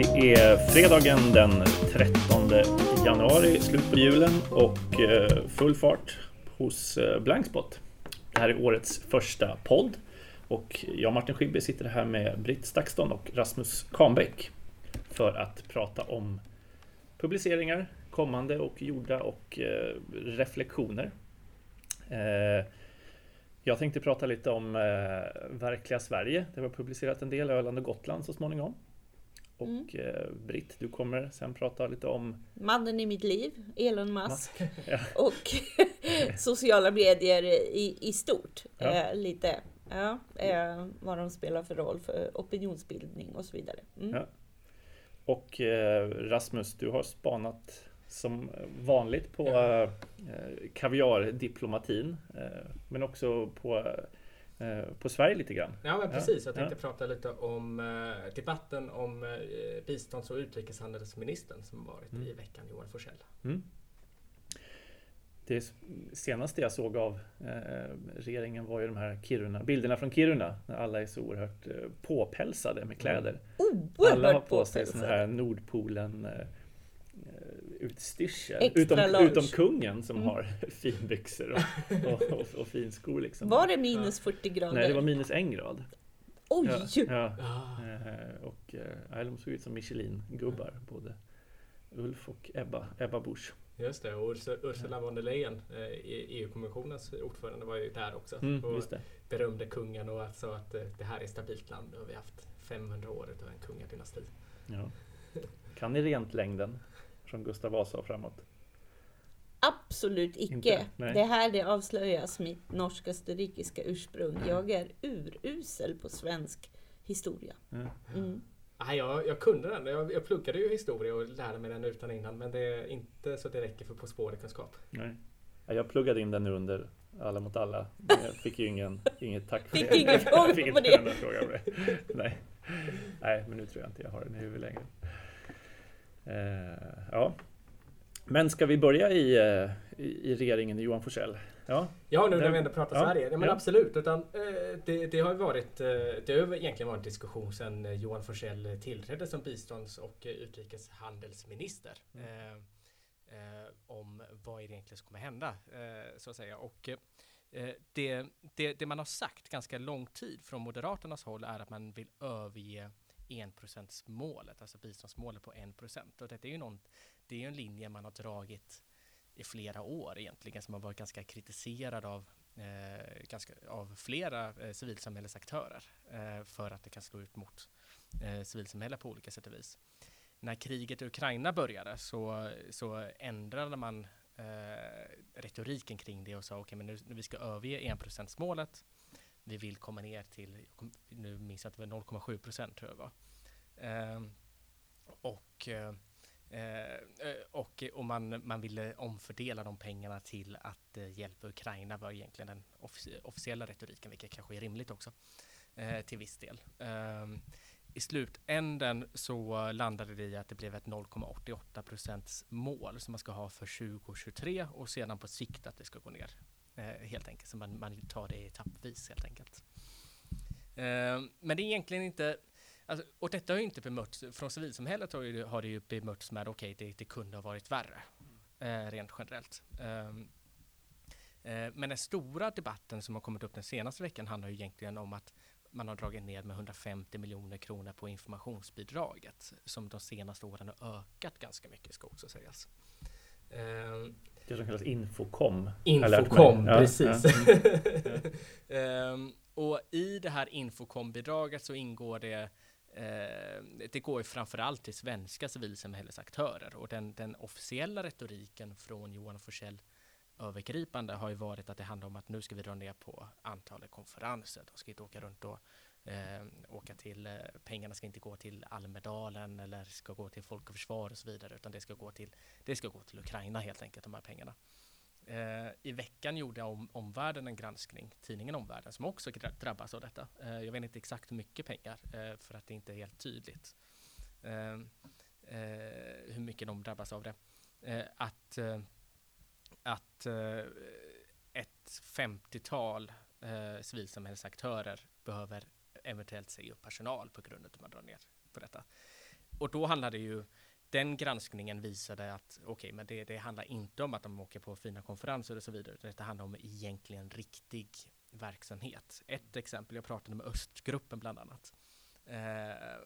Det är fredagen den 13 januari, slut på julen och eh, full fart hos eh, Blankspot. Det här är årets första podd och jag Martin Schibbye sitter här med Britt Stakston och Rasmus Kahnbäck för att prata om publiceringar, kommande och gjorda och eh, reflektioner. Eh, jag tänkte prata lite om verkliga Sverige. Det har publicerat en del Öland och Gotland så småningom. Och mm. Eh, Britt, du kommer sen prata lite om Mannen i mitt liv, Elon Musk. ja. Och sociala medier i, i stort. Ja. Eh, lite. Ja, eh, vad de spelar för roll för opinionsbildning och så vidare. Mm. Ja. Och eh, Rasmus, du har spanat som vanligt på eh, kaviardiplomatin. Men också på på Sverige lite grann. Ja, men precis. Jag tänkte ja. prata lite om eh, debatten om eh, bistånds och utrikeshandelsministern som varit mm. i veckan, Johan Forsell. Mm. Det senaste jag såg av eh, regeringen var ju de här Kiruna, bilderna från Kiruna när alla är så oerhört eh, påpälsade med kläder. Mm. alla har på sig sån här Nordpolen eh, utstyrsel. Utom, utom kungen som mm. har finbyxor och, och, och, och finskor. Liksom. Var det minus 40 grader? Nej, det var minus en grad. Oj! Ja, ja. Ah. Eh, och äh, de såg ut som Michelin-gubbar, både Ulf och Ebba, Ebba Busch. Just det, och Ursula von der Leyen, EU-kommissionens eh, e ordförande, var ju där också. Mm, och berömde kungen och sa att det här är ett stabilt land och vi har haft 500 år av en kungadynasti. Ja. Kan ni rent längden? Från Gustav Vasa och framåt? Absolut icke. Inte, det här det avslöjas mitt norsk-österrikiska ursprung. Jag är urusel på svensk historia. Mm. Mm. Nej, jag, jag kunde den. Jag, jag pluggade ju historia och lärde mig den utan innan. Men det är inte så det räcker för På spåret-kunskap. Nej. Jag pluggade in den nu under Alla mot alla. Jag fick ju ingen, inget tack för fick det. Ingen fråga fick på det. Fråga på det. Nej. Nej, men nu tror jag inte jag har den i huvudet längre. Eh, ja. Men ska vi börja i, eh, i, i regeringen i Johan Forsell? Ja, ja nu när vi ändå pratar ja, Sverige. Ja, men ja. absolut. Utan, eh, det, det, har varit, det har egentligen varit diskussion sedan Johan Forsell tillträdde som bistånds och utrikeshandelsminister. Mm. Om vad egentligen som kommer hända, så att säga. Och det, det, det, man har sagt ganska lång tid från Moderaternas håll är att man vill överge enprocentsmålet, alltså biståndsmålet på en procent. Och det är ju någon, det är en linje man har dragit i flera år egentligen, som har varit ganska kritiserad av eh, ganska, av flera eh, civilsamhällesaktörer eh, för att det kan slå ut mot eh, civilsamhället på olika sätt och vis. När kriget i Ukraina började så, så ändrade man eh, retoriken kring det och sa okej, okay, men nu, nu vi ska överge enprocentsmålet vi vill komma ner till, nu minns jag att det var 0,7 procent tror jag var. Ehm, eh, och eh, och, och man, man ville omfördela de pengarna till att eh, hjälpa Ukraina var egentligen den officiella retoriken, vilket kanske är rimligt också eh, till viss del. Ehm, I slutänden så landade det i att det blev ett 0,88 procents mål som man ska ha för 2023 och sedan på sikt att det ska gå ner Eh, helt enkelt. Så man, man tar det etappvis helt enkelt. Eh, men det är egentligen inte Alltså, och detta har ju inte bemötts, från civilsamhället har, ju, har det ju bemötts med okej, okay, det, det, kunde ha varit värre, eh, rent generellt. Um, eh, men den stora debatten som har kommit upp den senaste veckan handlar ju egentligen om att man har dragit ner med 150 miljoner kronor på informationsbidraget, som de senaste åren har ökat ganska mycket, ska också sägas. Um, det som kallas Infocom. Infocom, precis. Ja. um, och i det här Infocom-bidraget så ingår det eh, det går ju framförallt till svenska civilsamhällesaktörer och den, den officiella retoriken från Johan Forsell övergripande har ju varit att det handlar om att nu ska vi dra ner på antalet konferenser. De ska inte åka runt och eh, åka till, eh, pengarna ska inte gå till Almedalen eller ska gå till Folk och Försvar och så vidare, utan det ska gå till, det ska gå till Ukraina helt enkelt, de här pengarna. Eh, I veckan gjorde om, Omvärlden en granskning, tidningen Omvärlden, som också drabbas av detta. Eh, jag vet inte exakt hur mycket pengar, eh, för att det inte är helt tydligt eh, eh hur mycket de drabbas av det. Eh, att eh, att ett 50-tal civilsamhällesaktörer behöver eventuellt säga upp personal på grund av att man drar ner på detta. och då handlade det ju den granskningen visade att okej, okay, men det, det, handlar inte om att de åker på fina konferenser och så vidare, utan det handlar om egentligen riktig verksamhet. Ett exempel, jag pratade med Östgruppen bland annat, eh,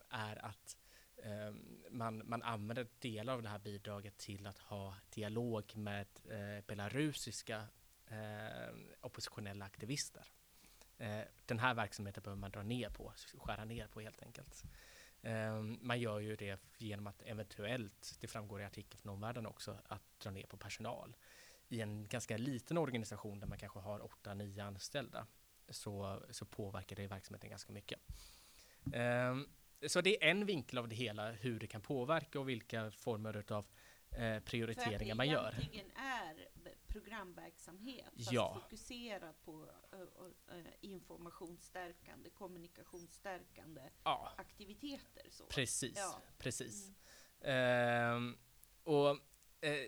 är att eh, man, man använder delar av det här bidraget till att ha dialog med eh, belarusiska eh, oppositionella aktivister. Eh, den här verksamheten behöver man dra ner på, skära ner på helt enkelt. Ehm, man gör ju det genom att eventuellt, det framgår i artikeln från omvärlden också, att dra ner på personal. I en ganska liten organisation där man kanske har 8-9 anställda så, så påverkar det verksamheten ganska mycket. Ehm, så det är en vinkel av det hela, hur det kan påverka och vilka former av eh, prioriteringar man gör. Det är programverksamhet, fast ja. fokuserat på uh, uh, informationsstärkande, kommunikationsstärkande ja. aktiviteter. Så. Precis, ja. precis. Mm. Uh, och, eh,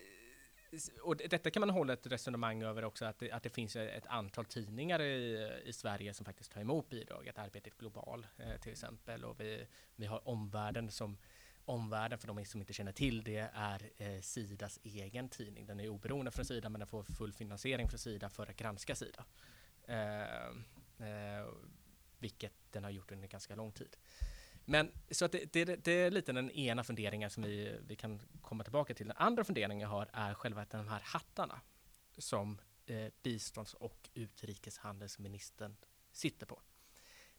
och detta kan man hålla ett resonemang över också, att det, att det finns ett antal tidningar i, i Sverige som faktiskt tar emot bidraget, Arbetet Global eh, till exempel, och vi, vi har omvärlden som Omvärlden, för de som inte känner till det, är eh, Sidas egen tidning. Den är oberoende från Sida, men den får full finansiering från Sida för att granska Sida. Eh, eh, vilket den har gjort under ganska lång tid. Men så att det, det, det, är lite den ena funderingen som vi, vi kan komma tillbaka till. Den andra funderingen jag har är själva de här hattarna som eh, bistånds och utrikeshandelsministern sitter på.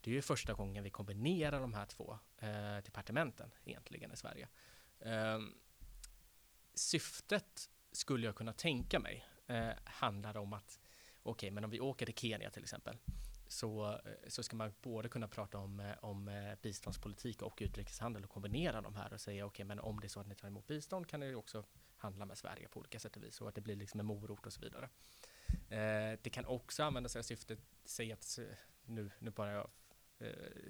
Det är ju första gången vi kombinerar de här två eh, departementen egentligen i Sverige. Eh, syftet skulle jag kunna tänka mig eh, handlar om att okej, okay, men om vi åker till Kenya till exempel så, eh, så ska man både kunna prata om, eh, om eh, biståndspolitik och utrikeshandel och kombinera de här och säga okej, okay, men om det är så att ni tar emot bistånd kan ni också handla med Sverige på olika sätt och vis och att det blir liksom en morot och så vidare. Eh, det kan också användas i av syftet, säg att nu, nu bara jag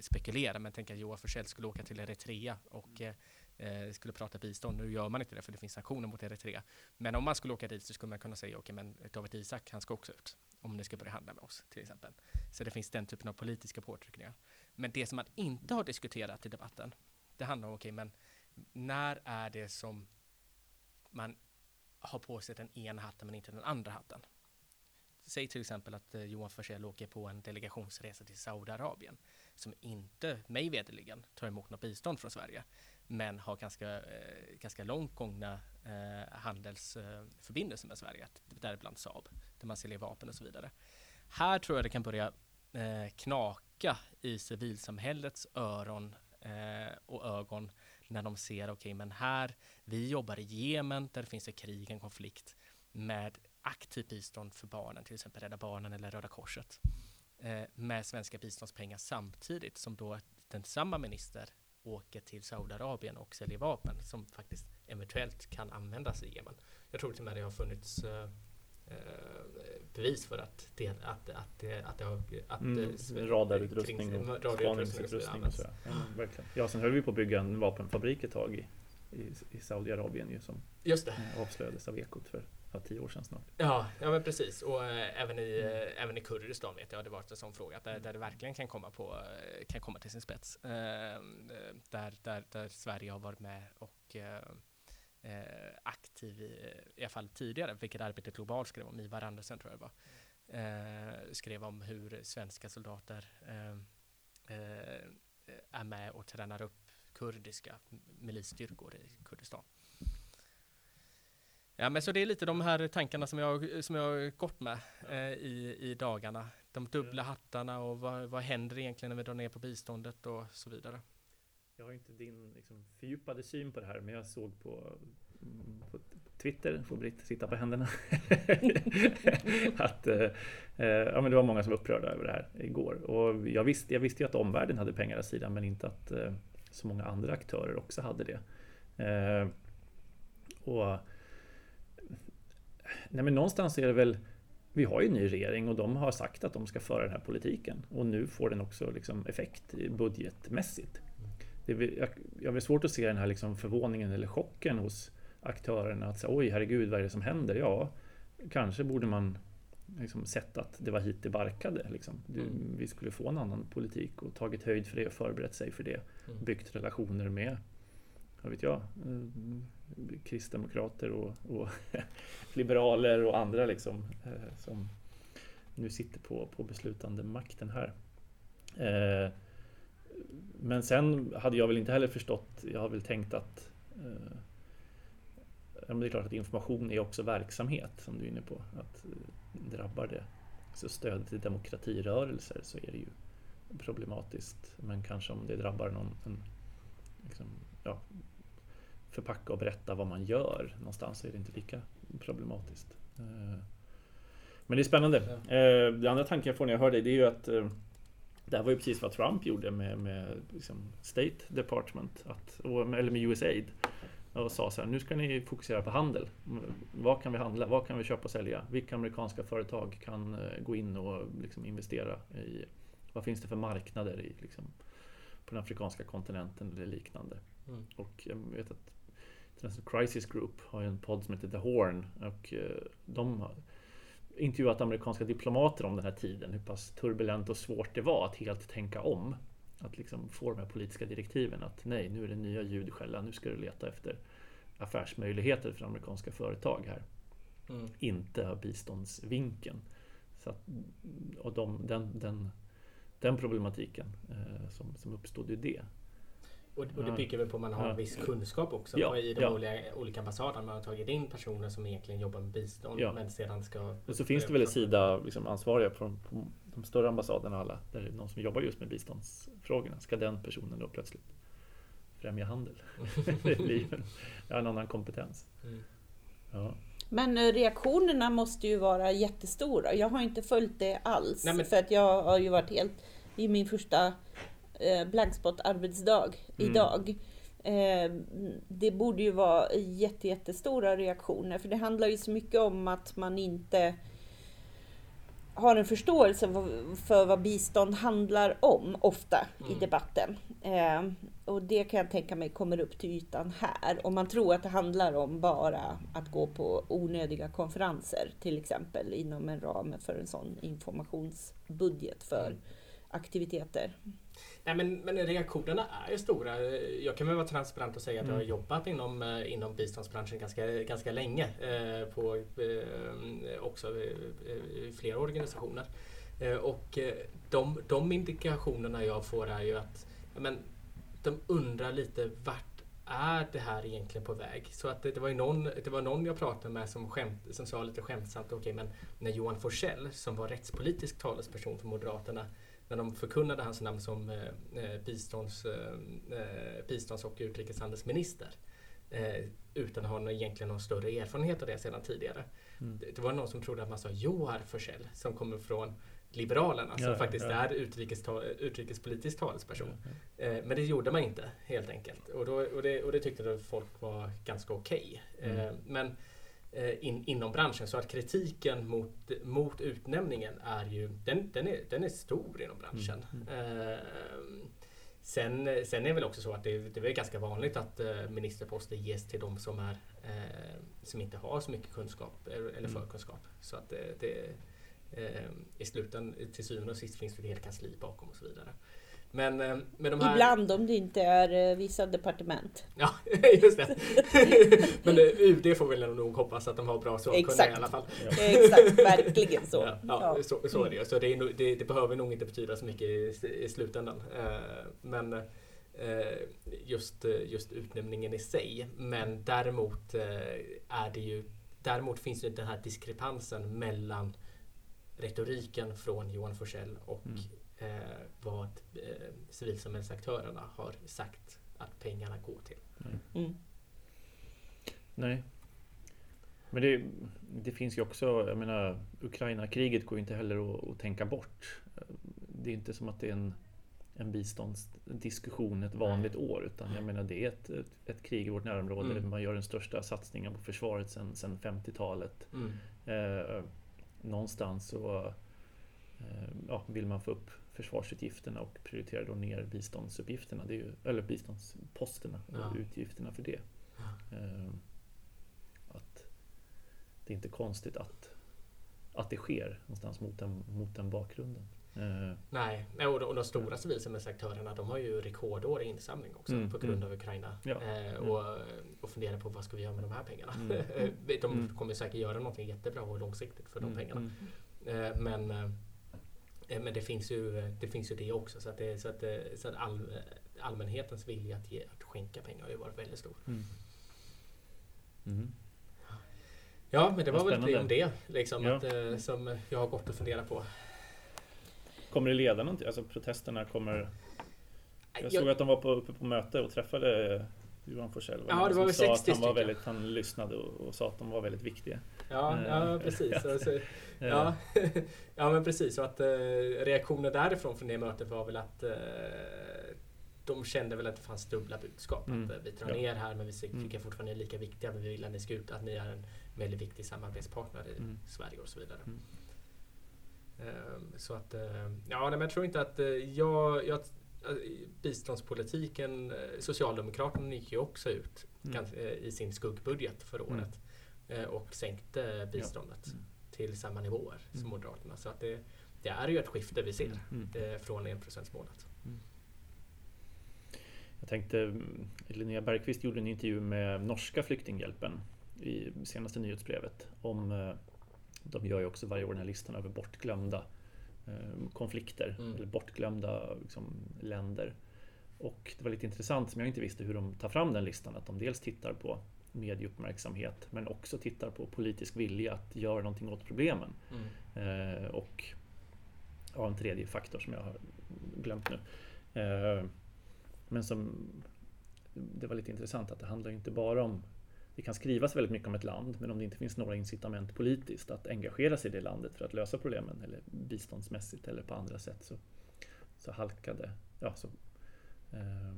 spekulera, men tänk att Johan Forssell skulle åka till Eritrea och mm. eh, skulle prata bistånd. Nu gör man inte det för det finns sanktioner mot Eritrea. Men om man skulle åka dit så skulle man kunna säga, okej, okay, men David Isak, han ska också ut. Om ni ska börja handla med oss, till exempel. Så det finns den typen av politiska påtryckningar. Men det som man inte har diskuterat i debatten, det handlar om, okej, okay, men när är det som man har på sig den ena hatten men inte den andra hatten? Säg till exempel att eh, Johan Forssell åker på en delegationsresa till Saudiarabien som inte, mig veterligen, tar emot något bistånd från Sverige men har ganska, eh, ganska långt gångna eh, handelsförbindelser eh, med Sverige, däribland Saab, där man säljer vapen och så vidare. Här tror jag det kan börja eh, knaka i civilsamhällets öron eh, och ögon när de ser, okej, okay, men här, vi jobbar i Jemen där det finns ett krig, en konflikt med aktivt bistånd för barnen, till exempel Rädda Barnen eller Röda Korset, eh, med svenska biståndspengar samtidigt som då den samma minister åker till Saudiarabien och säljer vapen som faktiskt eventuellt kan användas i Jemen. Jag tror till och med det har funnits eh, eh bevis för att det, att, att, att det har... Att mm, radarutrustning och spaningsutrustning. Och så, ja, verkligen. ja, sen höll vi på att bygga en vapenfabrik ett tag i, i, i Saudiarabien ju som Just det. avslöjades av Ekot för ja, tio år sedan snart. Ja, ja men precis. Och äh, även, i, mm. äh, även i Kurdistan vet jag det varit en sån fråga där, där det verkligen kan komma, på, äh, kan komma till sin spets. Äh, där, där, där Sverige har varit med och aktiv i, i alla fall tidigare, vilket Arbetet Globalt skrev om, Ivar Andersen tror jag det var, skrev om hur svenska soldater är med och tränar upp kurdiska milisstyrkor i Kurdistan. Ja, men så det är lite de här tankarna som jag, som jag har gått med eh, i, i dagarna. De dubbla hattarna och vad, vad händer egentligen när vi drar ner på biståndet och så vidare. Jag har inte din liksom, fördjupade syn på det här, men jag såg på, på Twitter, får Britt sitta på händerna, att eh, eh, ja, men det var många som var upprörda över det här igår. Och jag visste, jag visste ju att omvärlden hade pengar av sidan, men inte att eh, så många andra aktörer också hade det. Eh, och nej men någonstans är det väl vi har ju en ny regering och de har sagt att de ska föra den här politiken och nu får den också liksom effekt budgetmässigt. Det är, jag, har svårt att se den här liksom förvåningen eller chocken hos aktörerna att säga oj herregud vad är det som händer? Ja, kanske borde man liksom sett att det var hit det barkade. Liksom. Du, mm. Vi skulle få en annan politik och tagit höjd för det och förberett sig för det. Mm. Byggt relationer med vad vet jag, eh, kristdemokrater och, och liberaler och andra liksom eh, som nu sitter på, på beslutande makten här. Eh, men sen hade jag väl inte heller förstått, jag har väl tänkt att det är klart att information är också verksamhet som du är inne på. Att drabbar det så stöd till demokratirörelser så är det ju problematiskt. Men kanske om det drabbar någon, en, liksom, ja, förpacka och berätta vad man gör någonstans så är det inte lika problematiskt. Eh, men det är spännande. Ja. Eh, det andra tanken jag får när jag hör dig det är ju att eh, det här var ju precis vad Trump gjorde med, med liksom State Department, att, eller med USAID och sa så här, nu ska ni fokusera på handel. Vad kan vi handla? Vad kan vi köpa och sälja? Vilka amerikanska företag kan gå in och liksom investera i? Vad finns det för marknader i, liksom, på den afrikanska kontinenten eller liknande? Mm. Och jag vet att Crisis Group har en podd som heter The Horn och eh, de har intervjuat amerikanska diplomater om den här tiden, hur pass turbulent och svårt det var att helt tänka om att liksom få de här politiska direktiven att nej, nu är det nya ljudskälla, nu ska du leta efter affärsmöjligheter för amerikanska företag här. Mm. Inte av biståndsvinkeln. Så att, och de, den, den, den problematiken eh, som, som uppstod i det. Och, och det bygger väl på att man har ja. en viss kunskap också ja, i de ja. olika, olika ambassaderna. Man har tagit in personer som egentligen jobbar med bistånd ja. men sedan ska... Och så finns det väl Sida liksom ansvariga på, på de större ambassaderna alla, där det är någon som jobbar just med biståndsfrågorna. Ska den personen då plötsligt främja handel? det blir en annan kompetens. Mm. Ja. Men eh, reaktionerna måste ju vara jättestora. Jag har inte följt det alls. Nej, men... För att jag har ju varit helt i min första eh, blankspot-arbetsdag mm. idag. Eh, det borde ju vara jättestora reaktioner. För det handlar ju så mycket om att man inte har en förståelse för vad bistånd handlar om ofta mm. i debatten. Eh, och det kan jag tänka mig kommer upp till ytan här. Om man tror att det handlar om bara att gå på onödiga konferenser till exempel inom en ram för en sån informationsbudget för mm. aktiviteter. Nej, men, men reaktionerna är stora. Jag kan väl vara transparent och säga att jag har mm. jobbat inom, eh, inom biståndsbranschen ganska, ganska länge. Eh, på eh, också eh, flera organisationer. Eh, och eh, de, de indikationerna jag får är ju att men, de undrar lite vart är det här egentligen på väg? Så att det, det var ju någon, det var någon jag pratade med som, skämt, som sa lite skämtsamt, okej okay, men när Johan Forsell som var rättspolitisk talesperson för Moderaterna när de förkunnade hans namn som eh, eh bistånds, eh, eh, bistånds och utrikeshandelsminister eh, utan att ha någon, egentligen någon större erfarenhet av det sedan tidigare. Mm. Det, det, var någon som trodde att man sa Johar Forssell som kommer från Liberalerna ja, som faktiskt ja. är utrikes, utrikespolitisk talesperson. Ja, eh, men det gjorde man inte helt enkelt och, då, och, det, och det tyckte folk var ganska okej. Okay. Mm. men Eh, in, inom branschen. Så att kritiken mot, mot utnämningen är ju den, den, är, den är stor inom branschen. Mm. Mm. Eh, sen, sen är det väl också så att det, det är ganska vanligt att eh, ministerposter ges till de som, är, eh, som inte har så mycket kunskap eller mm. förkunskap. Så att det, det eh, i slutändan till syvende och sist finns det ett helt kansli bakom och så vidare. Men, eh, med de här... Ibland om det inte är eh, vissa departement. Ja, just det. Men UD får väl nog hoppas att de har bra sakkunniga i alla fall. Ja. Exakt, verkligen så. Ja, ja, ja. Så, så, är det Så det, är, det, det, behöver nog inte betyda så mycket i, i slutändan. Eh, men just, just utnämningen i sig. Men däremot är det ju Däremot finns det den här diskrepansen mellan retoriken från Johan Forsell och mm eh, vad eh, civilsamhällsaktörerna har sagt att pengarna går till. Mm. mm. Nej. Men det, det, finns ju också, jag menar, Ukraina-kriget går ju inte heller att, att, tänka bort. Det är inte som att det är en, en biståndsdiskussion ett vanligt Nej. år, utan jag menar det är ett, ett, ett krig i vårt närområde mm. där man gör den största satsningen på försvaret sedan, sedan 50-talet. Mm. Eh, någonstans så eh, ja, vill man få upp försvarsutgifterna och prioriterar då ner biståndsuppgifterna, det är ju, eller biståndsposterna och ja. utgifterna för det. Ja. Ehm, att det är inte konstigt att, att det sker någonstans mot den, mot den bakgrunden. Uh, Nej, och de, och de stora civilsamhällsaktörerna de har ju rekordår i insamling också mm, på grund mm. av Ukraina. Ja, eh, mm. och, och funderar på vad ska vi göra med de här pengarna? Mm. de mm. kommer säkert göra någonting jättebra och långsiktigt för de mm, pengarna. Eh, men eh, men det finns ju det, finns ju det också. Så att, det, så att, så att all, allmänhetens vilja att, ge, att skänka pengar har ju varit väldigt stor. Ja, men det var väl det om det liksom, ja. att, som jag har gått och funderat på. Kommer det leda någonting? Alltså protesterna kommer... Jag såg att de var på, uppe på möte och träffade Johan Forssell. Ja, det var väl 60 han, var väldigt, han lyssnade och, och, sa att de var väldigt viktiga. Ja, ja eh, precis. ja. Alltså, ja. ja, men precis. Så att eh, reaktionen därifrån från det mötet var väl att eh, de kände väl att det fanns dubbla budskap. Mm. Att vi drar ner här men vi tycker mm. fortfarande är lika viktiga. Men vi vill att ni ska ut, att ni är en väldigt viktig samarbetspartner i mm. Sverige och så vidare. Mm. Ehm, så att, ehm, ja, men jag tror inte att eh, jag, jag eh, biståndspolitiken, eh, Socialdemokraterna gick ju också ut mm. i sin skuggbudget för mm. året mm. och sänkte biståndet ja. mm. till samma nivåer som mm. Moderaterna. Så att det, det, är ju ett skifte vi ser mm. från enprocentsmålet. Jag tänkte, Linnea Bergqvist gjorde en intervju med norska flyktinghjälpen i senaste nyhetsbrevet om de gör ju också varje år den här listan över bortglömda eh, konflikter mm. eller bortglömda liksom, länder. Och det var lite intressant som jag inte visste hur de tar fram den listan. Att de dels tittar på medieuppmärksamhet men också tittar på politisk vilja att göra någonting åt problemen. Mm. Eh, och ja, en tredje faktor som jag har glömt nu. Eh, men som det var lite intressant att det handlar inte bara om det kan skrivas väldigt mycket om ett land, men om det inte finns några incitament politiskt att engagera sig i det landet för att lösa problemen, eller biståndsmässigt eller på andra sätt, så, så halkade, ja, så eh,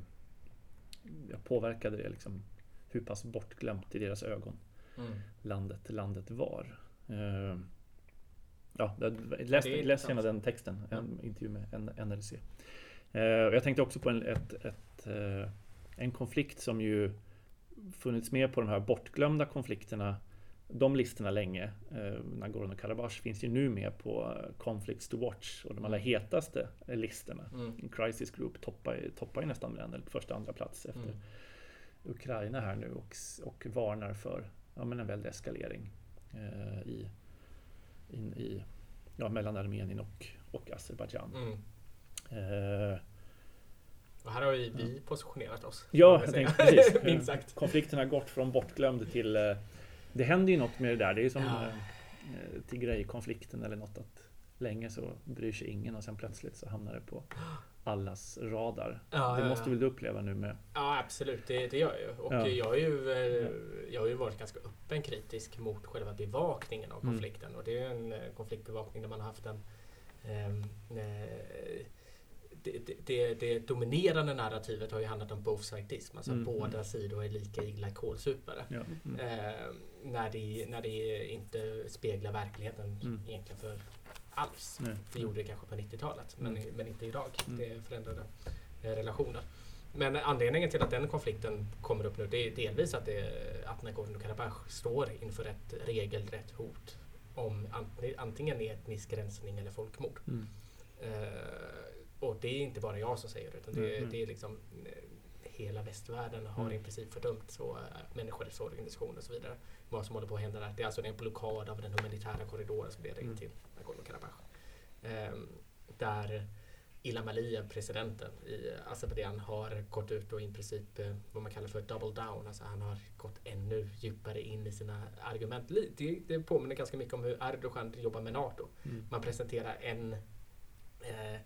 jag påverkade det liksom hur pass bortglömt i deras ögon mm. landet, landet var. Eh, ja, läs, läs gärna den texten, en intervju med NLC. Eh, jag tänkte också på en, ett, ett, eh, en konflikt som ju funnits med på de här bortglömda konflikterna de listorna länge. Eh, Nagorno-Karabach finns ju nu med på eh, Conflicts to Watch och de allra mm. hetaste listorna. Mm. Crisis Group toppar, toppar ju nästan den, eller första andra plats efter mm. Ukraina här nu och, och varnar för ja, men en väldig eskalering eh, i, in, i, ja, mellan Armenien och, och Azerbajdzjan. Mm. Eh, vi, vi positionerat oss. Ja, jag tänkte, precis. Minst sagt. Konflikten har gått från bortglömd till... Eh, det händer ju något med det där. Det är ju som ja. Eh, Tigray-konflikten eller något. att Länge så bryr sig ingen och sen plötsligt så hamnar det på allas radar. Ja, det måste ja, väl du uppleva nu med? Ja absolut, det, det gör jag ju. Och jag, har ju, eh, jag har ju varit ganska öppen kritisk mot själva bevakningen av mm. konflikten. Mm. Och det är en konfliktbevakning där man har haft en eh, det, det, det, dominerande narrativet har ju handlat om both sidism, alltså mm. båda mm. sidor är lika illa kålsupare. Ja. Mm. Eh, när, det, när det inte speglar verkligheten mm. egentligen för alls. Nej. Det gjorde det kanske på 90-talet men, mm. men inte idag. Mm. Det förändrade eh, relationer. Men anledningen till att den konflikten kommer upp nu det är delvis att, det, att Nagorno-Karabach står inför ett regelrätt hot om antingen etnisk rensning eller folkmord. Mm. Eh, och det är inte bara jag som säger det utan det, mm. det är liksom eh, hela västvärlden har mm. i princip fördömt så uh, människorättsorganisationer och så vidare. Vad som håller på att hända där. Det är alltså en blockad av den humanitära korridoren som leder in mm. till Nagorno-Karabach. Um, där Ilham Aliyev, presidenten i Azerbajdzjan, har gått ut och i princip uh, vad man kallar för double down. Alltså han har gått ännu djupare in i sina argument. Det, det påminner ganska mycket om hur Erdogan jobbar med NATO. Mm. Man presenterar en Eh,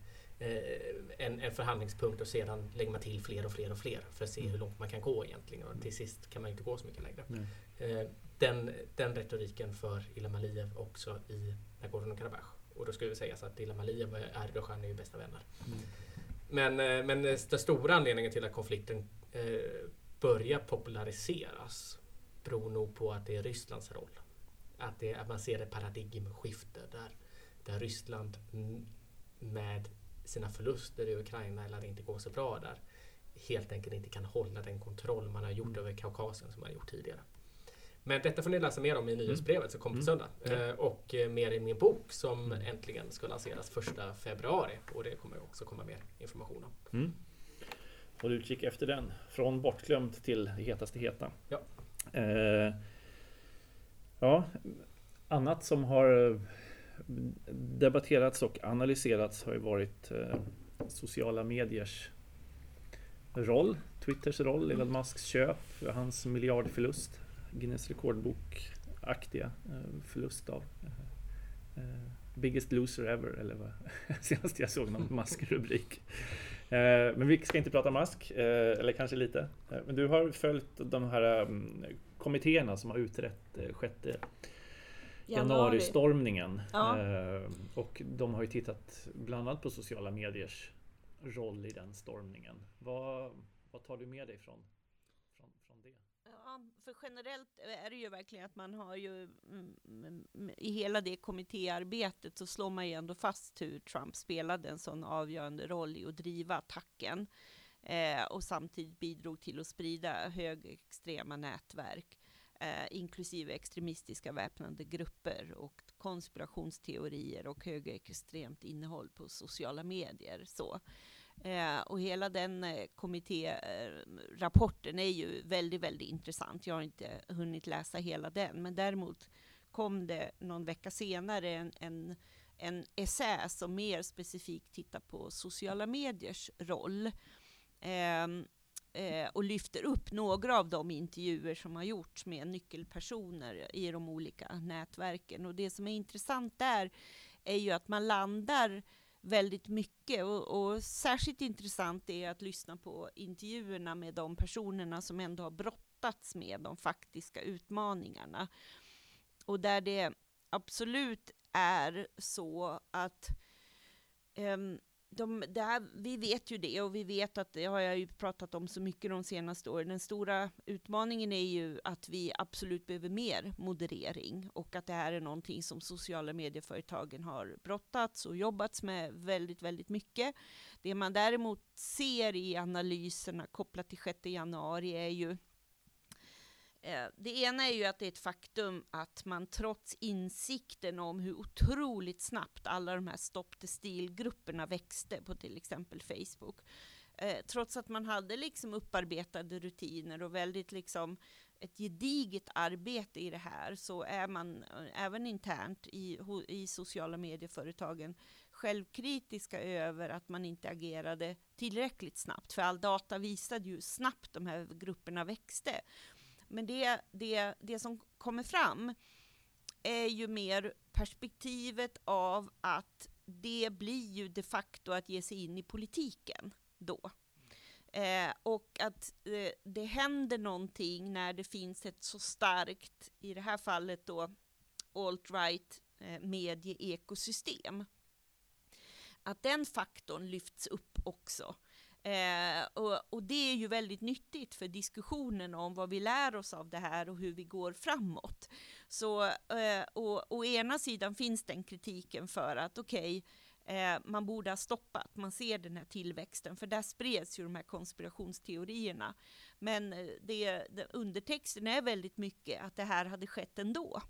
en, en, förhandlingspunkt och sedan lägger man till fler och fler och fler för att se hur mm. långt man kan gå egentligen. Och till sist kan man inte gå så mycket längre. Mm. Den, den retoriken för Ilham Aliyev också i Nagorno-Karabach. Och då ska vi säga så att Ilham Aliyev och Erdogan är ju bästa vänner. Mm. Men, eh, men den stora anledningen till att konflikten börjar populariseras beror nog på att det är Rysslands roll. Att, det, att man ser ett paradigmskifte där, där Ryssland med sina förluster i Ukraina eller att det inte går så bra där helt enkelt inte kan hålla den kontroll man har gjort mm. över Kaukasien som man har gjort tidigare. Men detta får ni läsa mer om i nyhetsbrevet som kommer på mm. söndag. Mm. Och mer i min bok som äntligen ska lanseras första februari. Och det kommer också komma mer information om. Mm. Håll utkik efter den. Från bortglömt till det hetaste heta. Ja. Eh, ja, annat som har debatterats och analyserats har ju varit eh, sociala mediers roll. Twitters roll, Elon Musks köp, hans miljardförlust. Guinness rekordbok-aktiga eh, förlust av eh, Biggest loser ever, eller vad senast jag såg någon Musk-rubrik. Men vi ska inte prata Musk, eller kanske lite. Men du har följt de här mm, kommittéerna som har utrett sjätte januaristormningen. Ja. Eh, och de har ju tittat bland annat på sociala mediers roll i den stormningen. Vad, vad tar du med dig från, från, från det? Ja, för generellt är det ju verkligen att man har ju mm, mm, i hela det kommittéarbetet så slår man ju ändå fast hur Trump spelade en sån avgörande roll i att driva attacken eh, och samtidigt bidrog till att sprida högextrema nätverk eh, inklusive extremistiska väpnade grupper och konspirationsteorier och högerextremt innehåll på sociala medier. Så. Eh, och hela den eh, kommittérapporten är ju väldigt, väldigt intressant. Jag har inte hunnit läsa hela den, men däremot kom det någon vecka senare en, en, en essä som mer specifikt tittar på sociala mediers roll. Eh, eh, och lyfter upp några av de intervjuer som har gjorts med nyckelpersoner i de olika nätverken. Och det som är intressant där är ju att man landar väldigt mycket och, och, särskilt intressant är att lyssna på intervjuerna med de personerna som ändå har brottats med de faktiska utmaningarna. Och där det absolut är så att um, de, här, vi vet ju det och vi vet att, det har jag ju pratat om så mycket de senaste åren, den stora utmaningen är ju att vi absolut behöver mer moderering och att det här är någonting som sociala medieföretagen har brottats och jobbats med väldigt, väldigt mycket. Det man däremot ser i analyserna kopplat till 6 januari är ju Eh, det ena är ju att det är ett faktum att man trots insikten om hur otroligt snabbt alla de här Stop the Steal-grupperna växte på till exempel Facebook, eh, trots att man hade liksom upparbetade rutiner och väldigt liksom ett gediget arbete i det här, så är man eh, även internt i, i sociala medieföretagen självkritiska över att man inte agerade tillräckligt snabbt, för all data visade ju snabbt de här grupperna växte. Men det, det, det som kommer fram är ju mer perspektivet av att det blir ju de facto att ge sig in i politiken då. Eh, och att eh, det händer någonting när det finns ett så starkt, i det här fallet då, alt-right eh, medieekosystem. Att den faktorn lyfts upp också. Eh, och, och, det är ju väldigt nyttigt för diskussionen om vad vi lär oss av det här och hur vi går framåt. Så eh, och, å ena sidan finns den kritiken för att okej, okay, eh, man borde ha stoppat, man ser den här tillväxten, för där spreds ju de här konspirationsteorierna. Men eh, det, det, undertexten är väldigt mycket att det här hade skett ändå.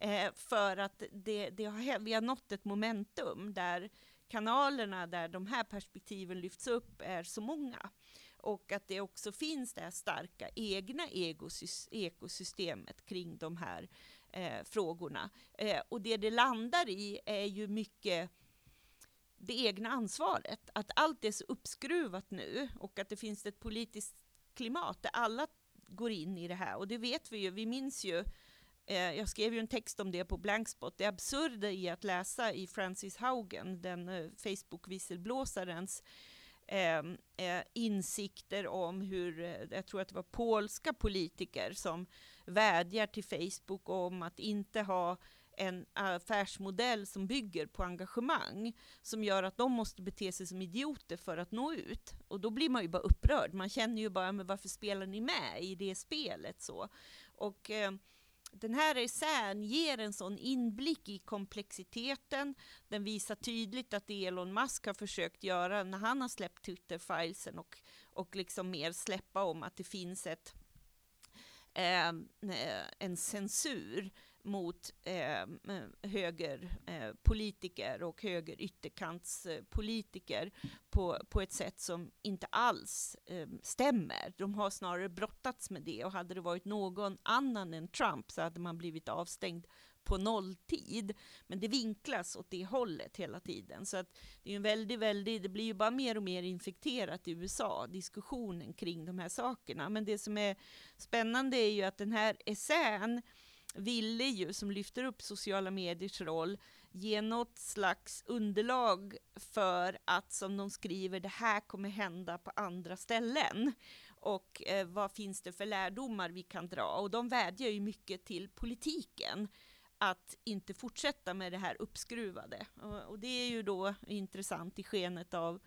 Eh, för att det, det har, vi har nått ett momentum där kanalerna där de här perspektiven lyfts upp är så många. Och att det också finns det här starka egna ekosystemet kring de här eh, frågorna. Eh, och det det landar i är ju mycket det egna ansvaret. Att allt är så uppskruvat nu och att det finns ett politiskt klimat där alla går in i det här. Och det vet vi ju, vi minns ju Eh, jag skrev ju en text om det på Blankspot. Det absurda i att läsa i Francis Haugen, den eh, Facebook-visselblåsarens ehm, eh, insikter om hur, eh, jag tror att det var polska politiker som vädjar till Facebook om att inte ha en affärsmodell som bygger på engagemang, som gör att de måste bete sig som idioter för att nå ut. Och då blir man ju bara upprörd. Man känner ju bara, men varför spelar ni med i det spelet så? Och eh, den här essän ger en sån inblick i komplexiteten. Den visar tydligt att det Elon Musk har försökt göra när han har släppt Twitter-filesen och, och liksom mer släppa om att det finns ett Ehm, eh, en censur mot ehm, eh, högerpolitiker eh, och höger ytterkantspolitiker på, på ett sätt som inte alls eh, stämmer. De har snarare brottats med det och hade det varit någon annan än Trump så hade man blivit avstängd på nolltid. Men det vinklas åt det hållet hela tiden. Så att det är en väldigt, väldigt, det blir ju bara mer och mer infekterat i USA, diskussionen kring de här sakerna. Men det som är spännande är ju att den här essän ville ju, som lyfter upp sociala mediers roll, ge något slags underlag för att, som de skriver, det här kommer hända på andra ställen. Och eh, vad finns det för lärdomar vi kan dra? Och de vädjar ju mycket till politiken att inte fortsätta med det här uppskruvade. Och, och det är ju då intressant i skenet av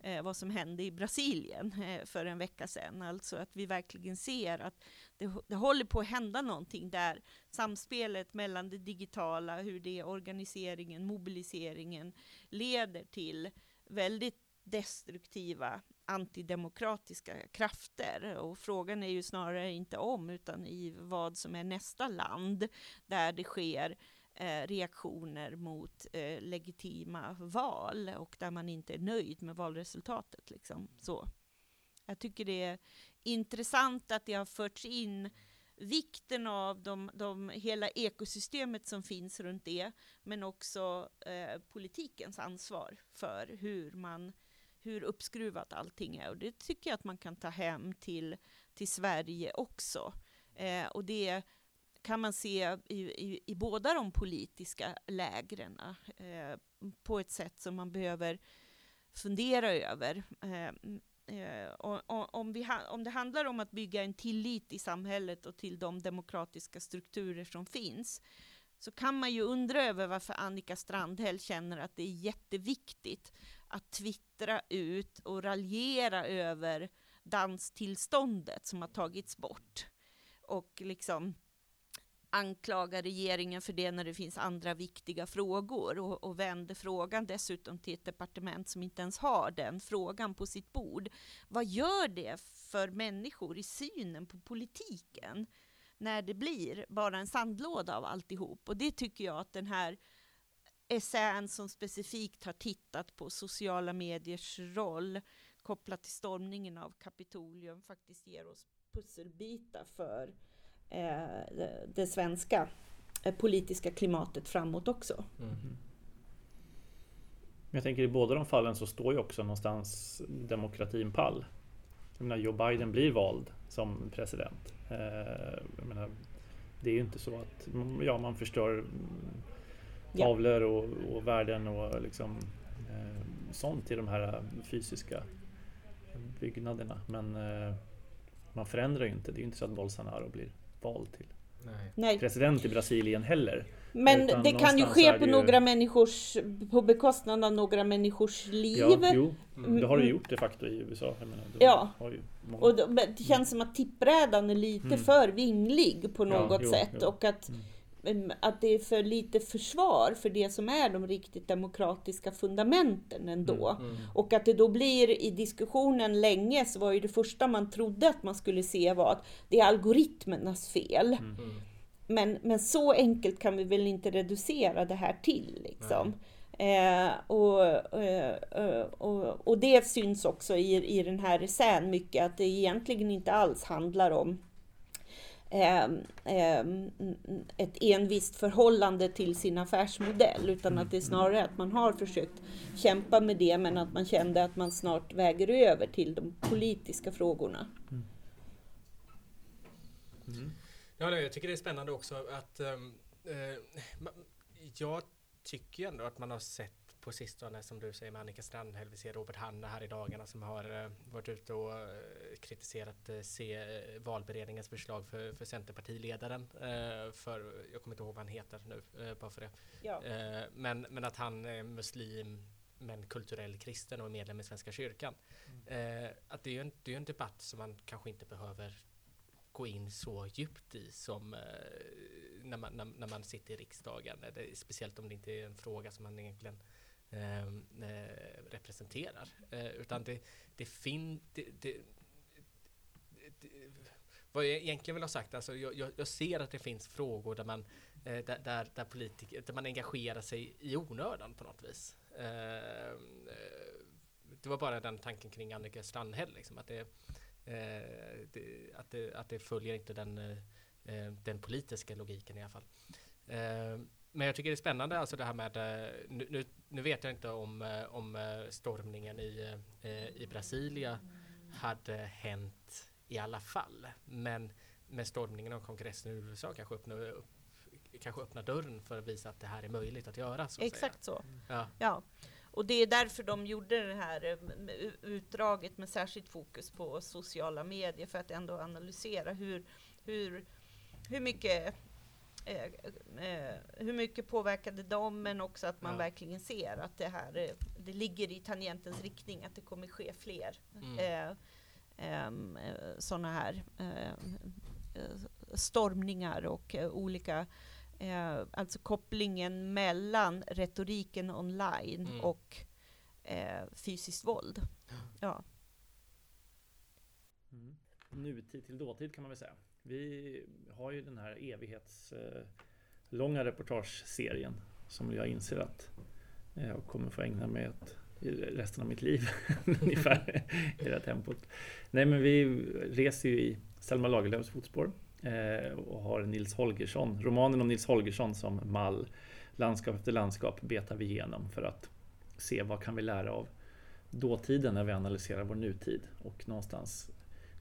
eh, vad som hände i Brasilien eh, för en vecka sedan. Alltså att vi verkligen ser att det, det håller på att hända någonting där. Samspelet mellan det digitala, hur det är organiseringen, mobiliseringen leder till väldigt destruktiva antidemokratiska krafter. Och frågan är ju snarare inte om, utan i vad som är nästa land där det sker eh, reaktioner mot eh, legitima val och där man inte är nöjd med valresultatet. Liksom. Så. Jag tycker det är intressant att det har förts in vikten av de, de, hela ekosystemet som finns runt det, men också eh, politikens ansvar för hur man hur uppskruvat allting är. Och det tycker jag att man kan ta hem till, till Sverige också. Eh, och det kan man se i, i, i båda de politiska lägren eh, på ett sätt som man behöver fundera över. Eh, eh och, och, om, vi om det handlar om att bygga en tillit i samhället och till de demokratiska strukturer som finns, så kan man ju undra över varför Annika Strandhäll känner att det är jätteviktigt att twittra ut och raljera över danstillståndet som har tagits bort. Och liksom anklaga regeringen för det när det finns andra viktiga frågor och, och vänder frågan dessutom till ett departement som inte ens har den frågan på sitt bord. Vad gör det för människor i synen på politiken när det blir bara en sandlåda av alltihop? Och det tycker jag att den här essän som specifikt har tittat på sociala mediers roll kopplat till stormningen av Kapitolium faktiskt ger oss pusselbitar för eh, det, svenska eh, politiska klimatet framåt också. Mm. Jag tänker i båda de fallen så står ju också någonstans demokratin pall. Jag menar, Joe Biden blir vald som president. Eh, jag menar, det är ju inte så att ja, man förstör tavlor och, och värden och liksom, eh, sånt i de här fysiska byggnaderna. Men eh, man förändrar ju inte. Det är ju inte så att Bolsonaro blir vald till Nej. president i Brasilien heller. Men Utan det kan ju ske på ju... några människors, på bekostnad av några människors liv. Ja, jo, det har det gjort de facto i USA. Menar, ja, och det känns som att tipprädan är lite mm. för vinglig på något ja, jo, sätt. Jo. Och att mm att det är för lite försvar för det som är de riktigt demokratiska fundamenten ändå. Mm, mm. Och att det då blir i diskussionen länge så var ju det första man trodde att man skulle se var att det är algoritmernas fel. Mm. mm. Men, men så enkelt kan vi väl inte reducera det här till. Liksom. Eh, och, eh, eh, och, och, det syns också i, i den här essän mycket att det egentligen inte alls handlar om ett envist förhållande till sin affärsmodell utan att det är snarare att man har försökt kämpa med det men att man kände att man snart väger över till de politiska frågorna. Mm. Mm. Ja, jag tycker det är spännande också att um, eh, jag tycker ändå att man har sett på sistone som du säger med Annika Strandhäll. Vi ser Robert Hanna här i dagarna som har uh, varit ute och uh, kritiserat se, valberedningens förslag för, för Centerpartiledaren. för, jag kommer inte ihåg vad han heter nu, bara för det. Ja. men, men att han är muslim men kulturell kristen och är medlem i Svenska kyrkan. Mm. att det är, en, det är en debatt som man kanske inte behöver gå in så djupt i som när, man, när, när man sitter i riksdagen. Eller, speciellt om det inte är en fråga som man egentligen eh, Ehm, eh, representerar. Eh, utan det, det finns... Det, det, vad jag egentligen vill ha sagt, alltså jag, jag, jag ser att det finns frågor där man, eh, där, där, där, politiker, där man engagerar sig i onödan på något vis. Ehm, eh, det var bara den tanken kring Annika Strandhäll, liksom, att, det, eh, det, att, det, att det följer inte den, eh, den politiska logiken i alla fall. Ehm, men jag tycker det är spännande alltså det här med, nu, nu, nu vet jag inte om, om stormningen i, i Brasilia hade hänt i alla fall. Men med stormningen av kongressen i USA kanske öppnar, upp, kanske öppnar dörren för att visa att det här är möjligt att göra. Så Exakt säga. så. Ja. ja. Och det är därför de gjorde det här eh, utdraget med särskilt fokus på sociala medier för att ändå analysera hur, hur, hur mycket eh, eh, hur mycket påverkade dem men också att man ja. verkligen ser att det här eh, det ligger i tangentens riktning att det kommer ske fler. Mm. Eh, Ehm, eh, sådana här stormningar och eh, olika eh, alltså kopplingen mellan retoriken online mm. och eh, fysiskt våld. Ja. Mm. Nutid till dåtid kan man väl säga. Vi har ju den här evighetslånga eh, reportageserien som jag inser att eh, jag kommer få ägna mig åt resten av mitt liv. ungefär i det här tempot. Nej men vi reser ju i Selma Lagerlöfs fotspår eh, och har Nils Holgersson, romanen om Nils Holgersson som mall. Landskap efter landskap betar vi igenom för att se vad kan vi lära av dåtiden när vi analyserar vår nutid. Och någonstans,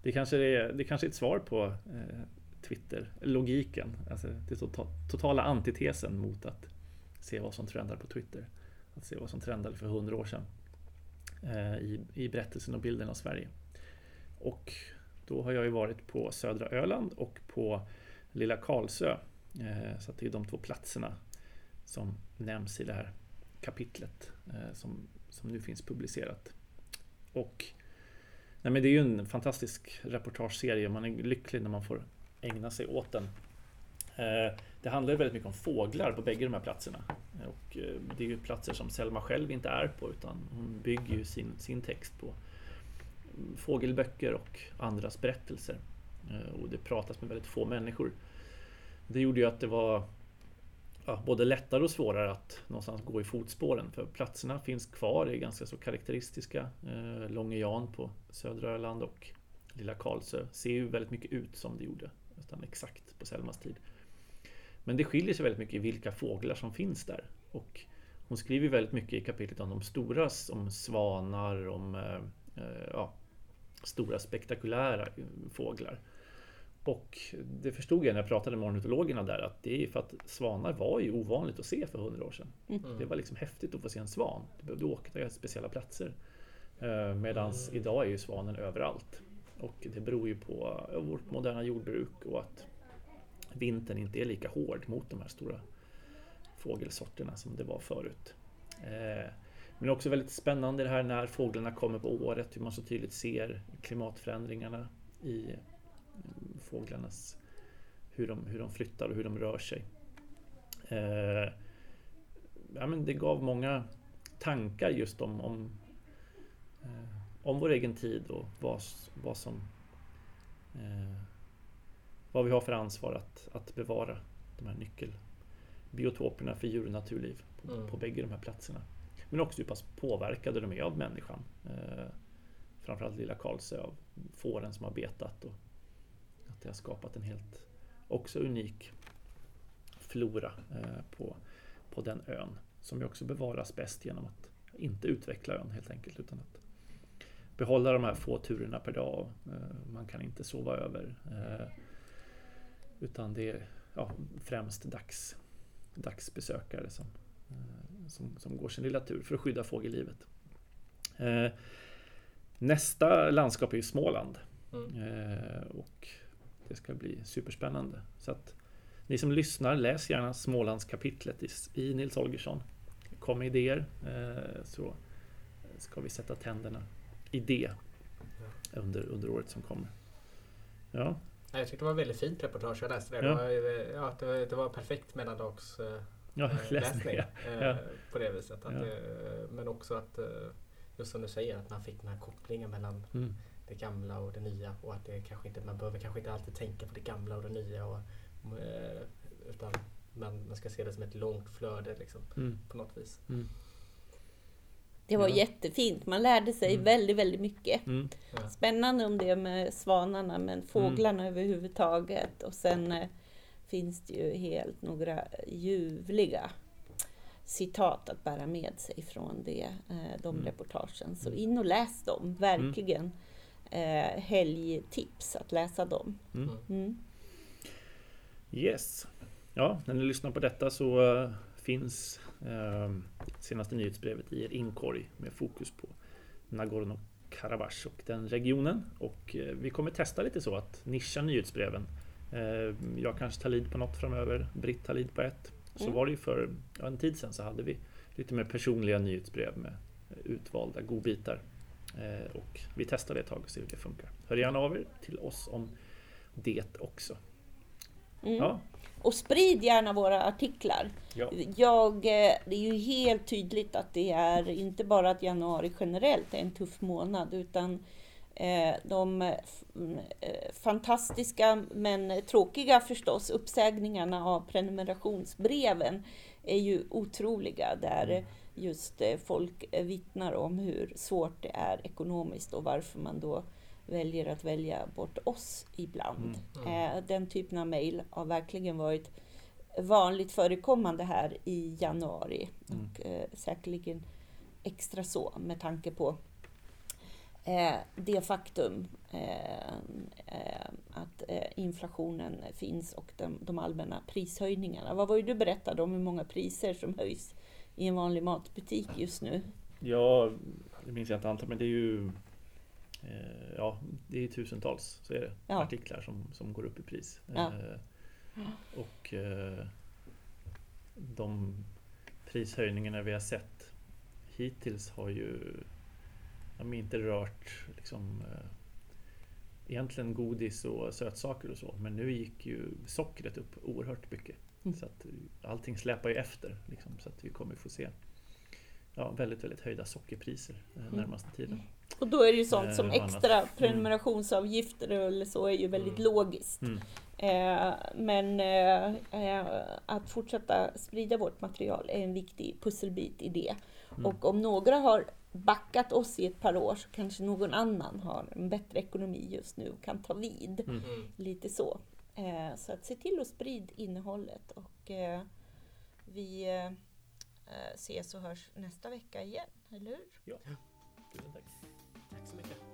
det kanske är, det kanske är ett svar på eh, Twitter-logiken, alltså det totala antitesen mot att se vad som trendar på Twitter att se vad som trendade för hundra år sedan eh, i, i berättelsen och bilden av Sverige. Och då har jag ju varit på södra Öland och på Lilla Karlsö. Eh, så det är de två platserna som nämns i det här kapitlet eh, som, som nu finns publicerat. Och nej men det är ju en fantastisk reportageserie. Man är lycklig när man får ägna sig åt den. Eh, det handlar väldigt mycket om fåglar på bägge de här platserna. Och eh, det är ju platser som Selma själv inte är på utan hon bygger ju sin, sin text på fågelböcker och andras berättelser. Eh, och det pratas med väldigt få människor. Det gjorde ju att det var ja, både lättare och svårare att någonstans gå i fotspåren för platserna finns kvar, är ganska så karaktäristiska. Eh, Långe Jan på södra Öland och Lilla Karlsö ser ju väldigt mycket ut som det gjorde nästan exakt på Selmas tid. Men det skiljer sig väldigt mycket i vilka fåglar som finns där. Och hon skriver väldigt mycket i kapitlet om de stora, om svanar, om eh, eh ja, stora spektakulära fåglar. Och det förstod jag när jag pratade med ornitologerna där att det är för att svanar var ju ovanligt att se för hundra år sedan. Mm. Det var liksom häftigt att få se en svan. Du behövde åka till speciella platser. Eh, Medan idag är ju svanen överallt. Och det beror ju på vårt moderna jordbruk och att vintern inte är lika hård mot de här stora fågelsorterna som det var förut. Eh, men också väldigt spännande det här när fåglarna kommer på året, hur man så tydligt ser klimatförändringarna i fåglarnas hur de, hur de flyttar och hur de rör sig. Eh, ja, men det gav många tankar just om, om, eh, om vår egen tid och vad, vad som vad vi har för ansvar att, att bevara de här nyckelbiotoperna för djur och naturliv på, mm. på bägge de här platserna. Men också hur pass påverkade de är av människan. Eh, framförallt lilla Karlsö av fåren som har betat och att det har skapat en helt också unik flora eh, på, på den ön som ju också bevaras bäst genom att inte utveckla ön helt enkelt utan att behålla de här få turerna per dag. Eh, man kan inte sova över. Eh, utan det är ja, främst dags, dagsbesökare som, som, som går sin lilla tur för att skydda fågellivet. Nästa landskap är ju Småland. Mm. Och det ska bli superspännande. Så att ni som lyssnar, läs gärna Smålandskapitlet i, Nils Holgersson. Kom med idéer så ska vi sätta tänderna i det under, under året som kommer. Ja, jag tyckte det var väldigt fint reportage. Jag läste det. Ja. Det, var, ja, det, var, det var perfekt mellandags äh, ja, läsning. Ja. På det viset. Att men också att, just som du säger, att man fick den här kopplingen mellan mm. Det gamla och det nya och att det kanske inte, man behöver kanske inte alltid tänka på det gamla och det nya och, eh, utan man, man ska se det som ett långt flöde liksom, mm. på något vis. Mm. Det var ja. jättefint. Man lärde sig mm. väldigt, väldigt mycket. Mm. Ja. Spännande om det med svanarna, men fåglarna mm. överhuvudtaget. Och sen eh, finns det ju helt några ljuvliga citat att bära med sig från det, eh, de mm. reportagen. Så mm. in och läs dem, verkligen. Eh, helgtips att läsa dem. Mm. mm. Yes. Ja, när ni lyssnar på detta så uh, finns uh, senaste nyhetsbrevet i er inkorg med fokus på Nagorno-Karabach och den regionen. Och uh, vi kommer testa lite så att nischa nyhetsbreven. jag kanske tar lid på något framöver, Britt tar lid på ett. Så mm. var det ju för ja, en tid sedan så hade vi lite mer personliga nyhetsbrev med utvalda godbitar. Eh, och vi testar det ett tag och ser hur det funkar. Hör gärna av er till oss om det också. Mm. Ja. Och sprid gärna våra artiklar. Ja. Jag, eh, det är ju helt tydligt att det är inte bara att januari generellt är en tuff månad utan eh, de fantastiska men tråkiga förstås uppsägningarna av prenumerationsbreven är ju otroliga där mm just eh, folk eh, vittnar om hur svårt det är ekonomiskt och varför man då väljer att välja bort oss ibland. Mm. Mm. Den typen av mejl har verkligen varit vanligt förekommande här i januari mm. och säkerligen extra så med tanke på det faktum att inflationen finns och de, allmänna prishöjningarna. Vad var det du berättade om hur många priser som höjs i en vanlig matbutik just nu? Ja, det minns jag inte antal, men det är ju eh, Ja, det är tusentals så är det, ja. artiklar som, som går upp i pris. Ja. Eh, och eh, de prishöjningarna vi har sett hittills har ju de inte rört liksom, egentligen godis och sötsaker och så, men nu gick ju sockret upp oerhört mycket. Mm. Så att allting släpar ju efter. Liksom, så att vi kommer få se ja, väldigt, väldigt höjda sockerpriser den mm. närmaste tiden. Och då är det ju sånt som eh, extra mm. prenumerationsavgifter eller så är ju väldigt mm. logiskt. Mm. Eh, men eh, eh, att fortsätta sprida vårt material är en viktig pusselbit i det. Mm. Och om några har backat oss i ett par år så kanske någon annan har en bättre ekonomi just nu och kan ta vid. Mm. Lite så. Eh, så att se till att sprida innehållet och eh, vi eh, ses och hörs nästa vecka igen, eller hur? Ja, tusen tack. Tack så mycket.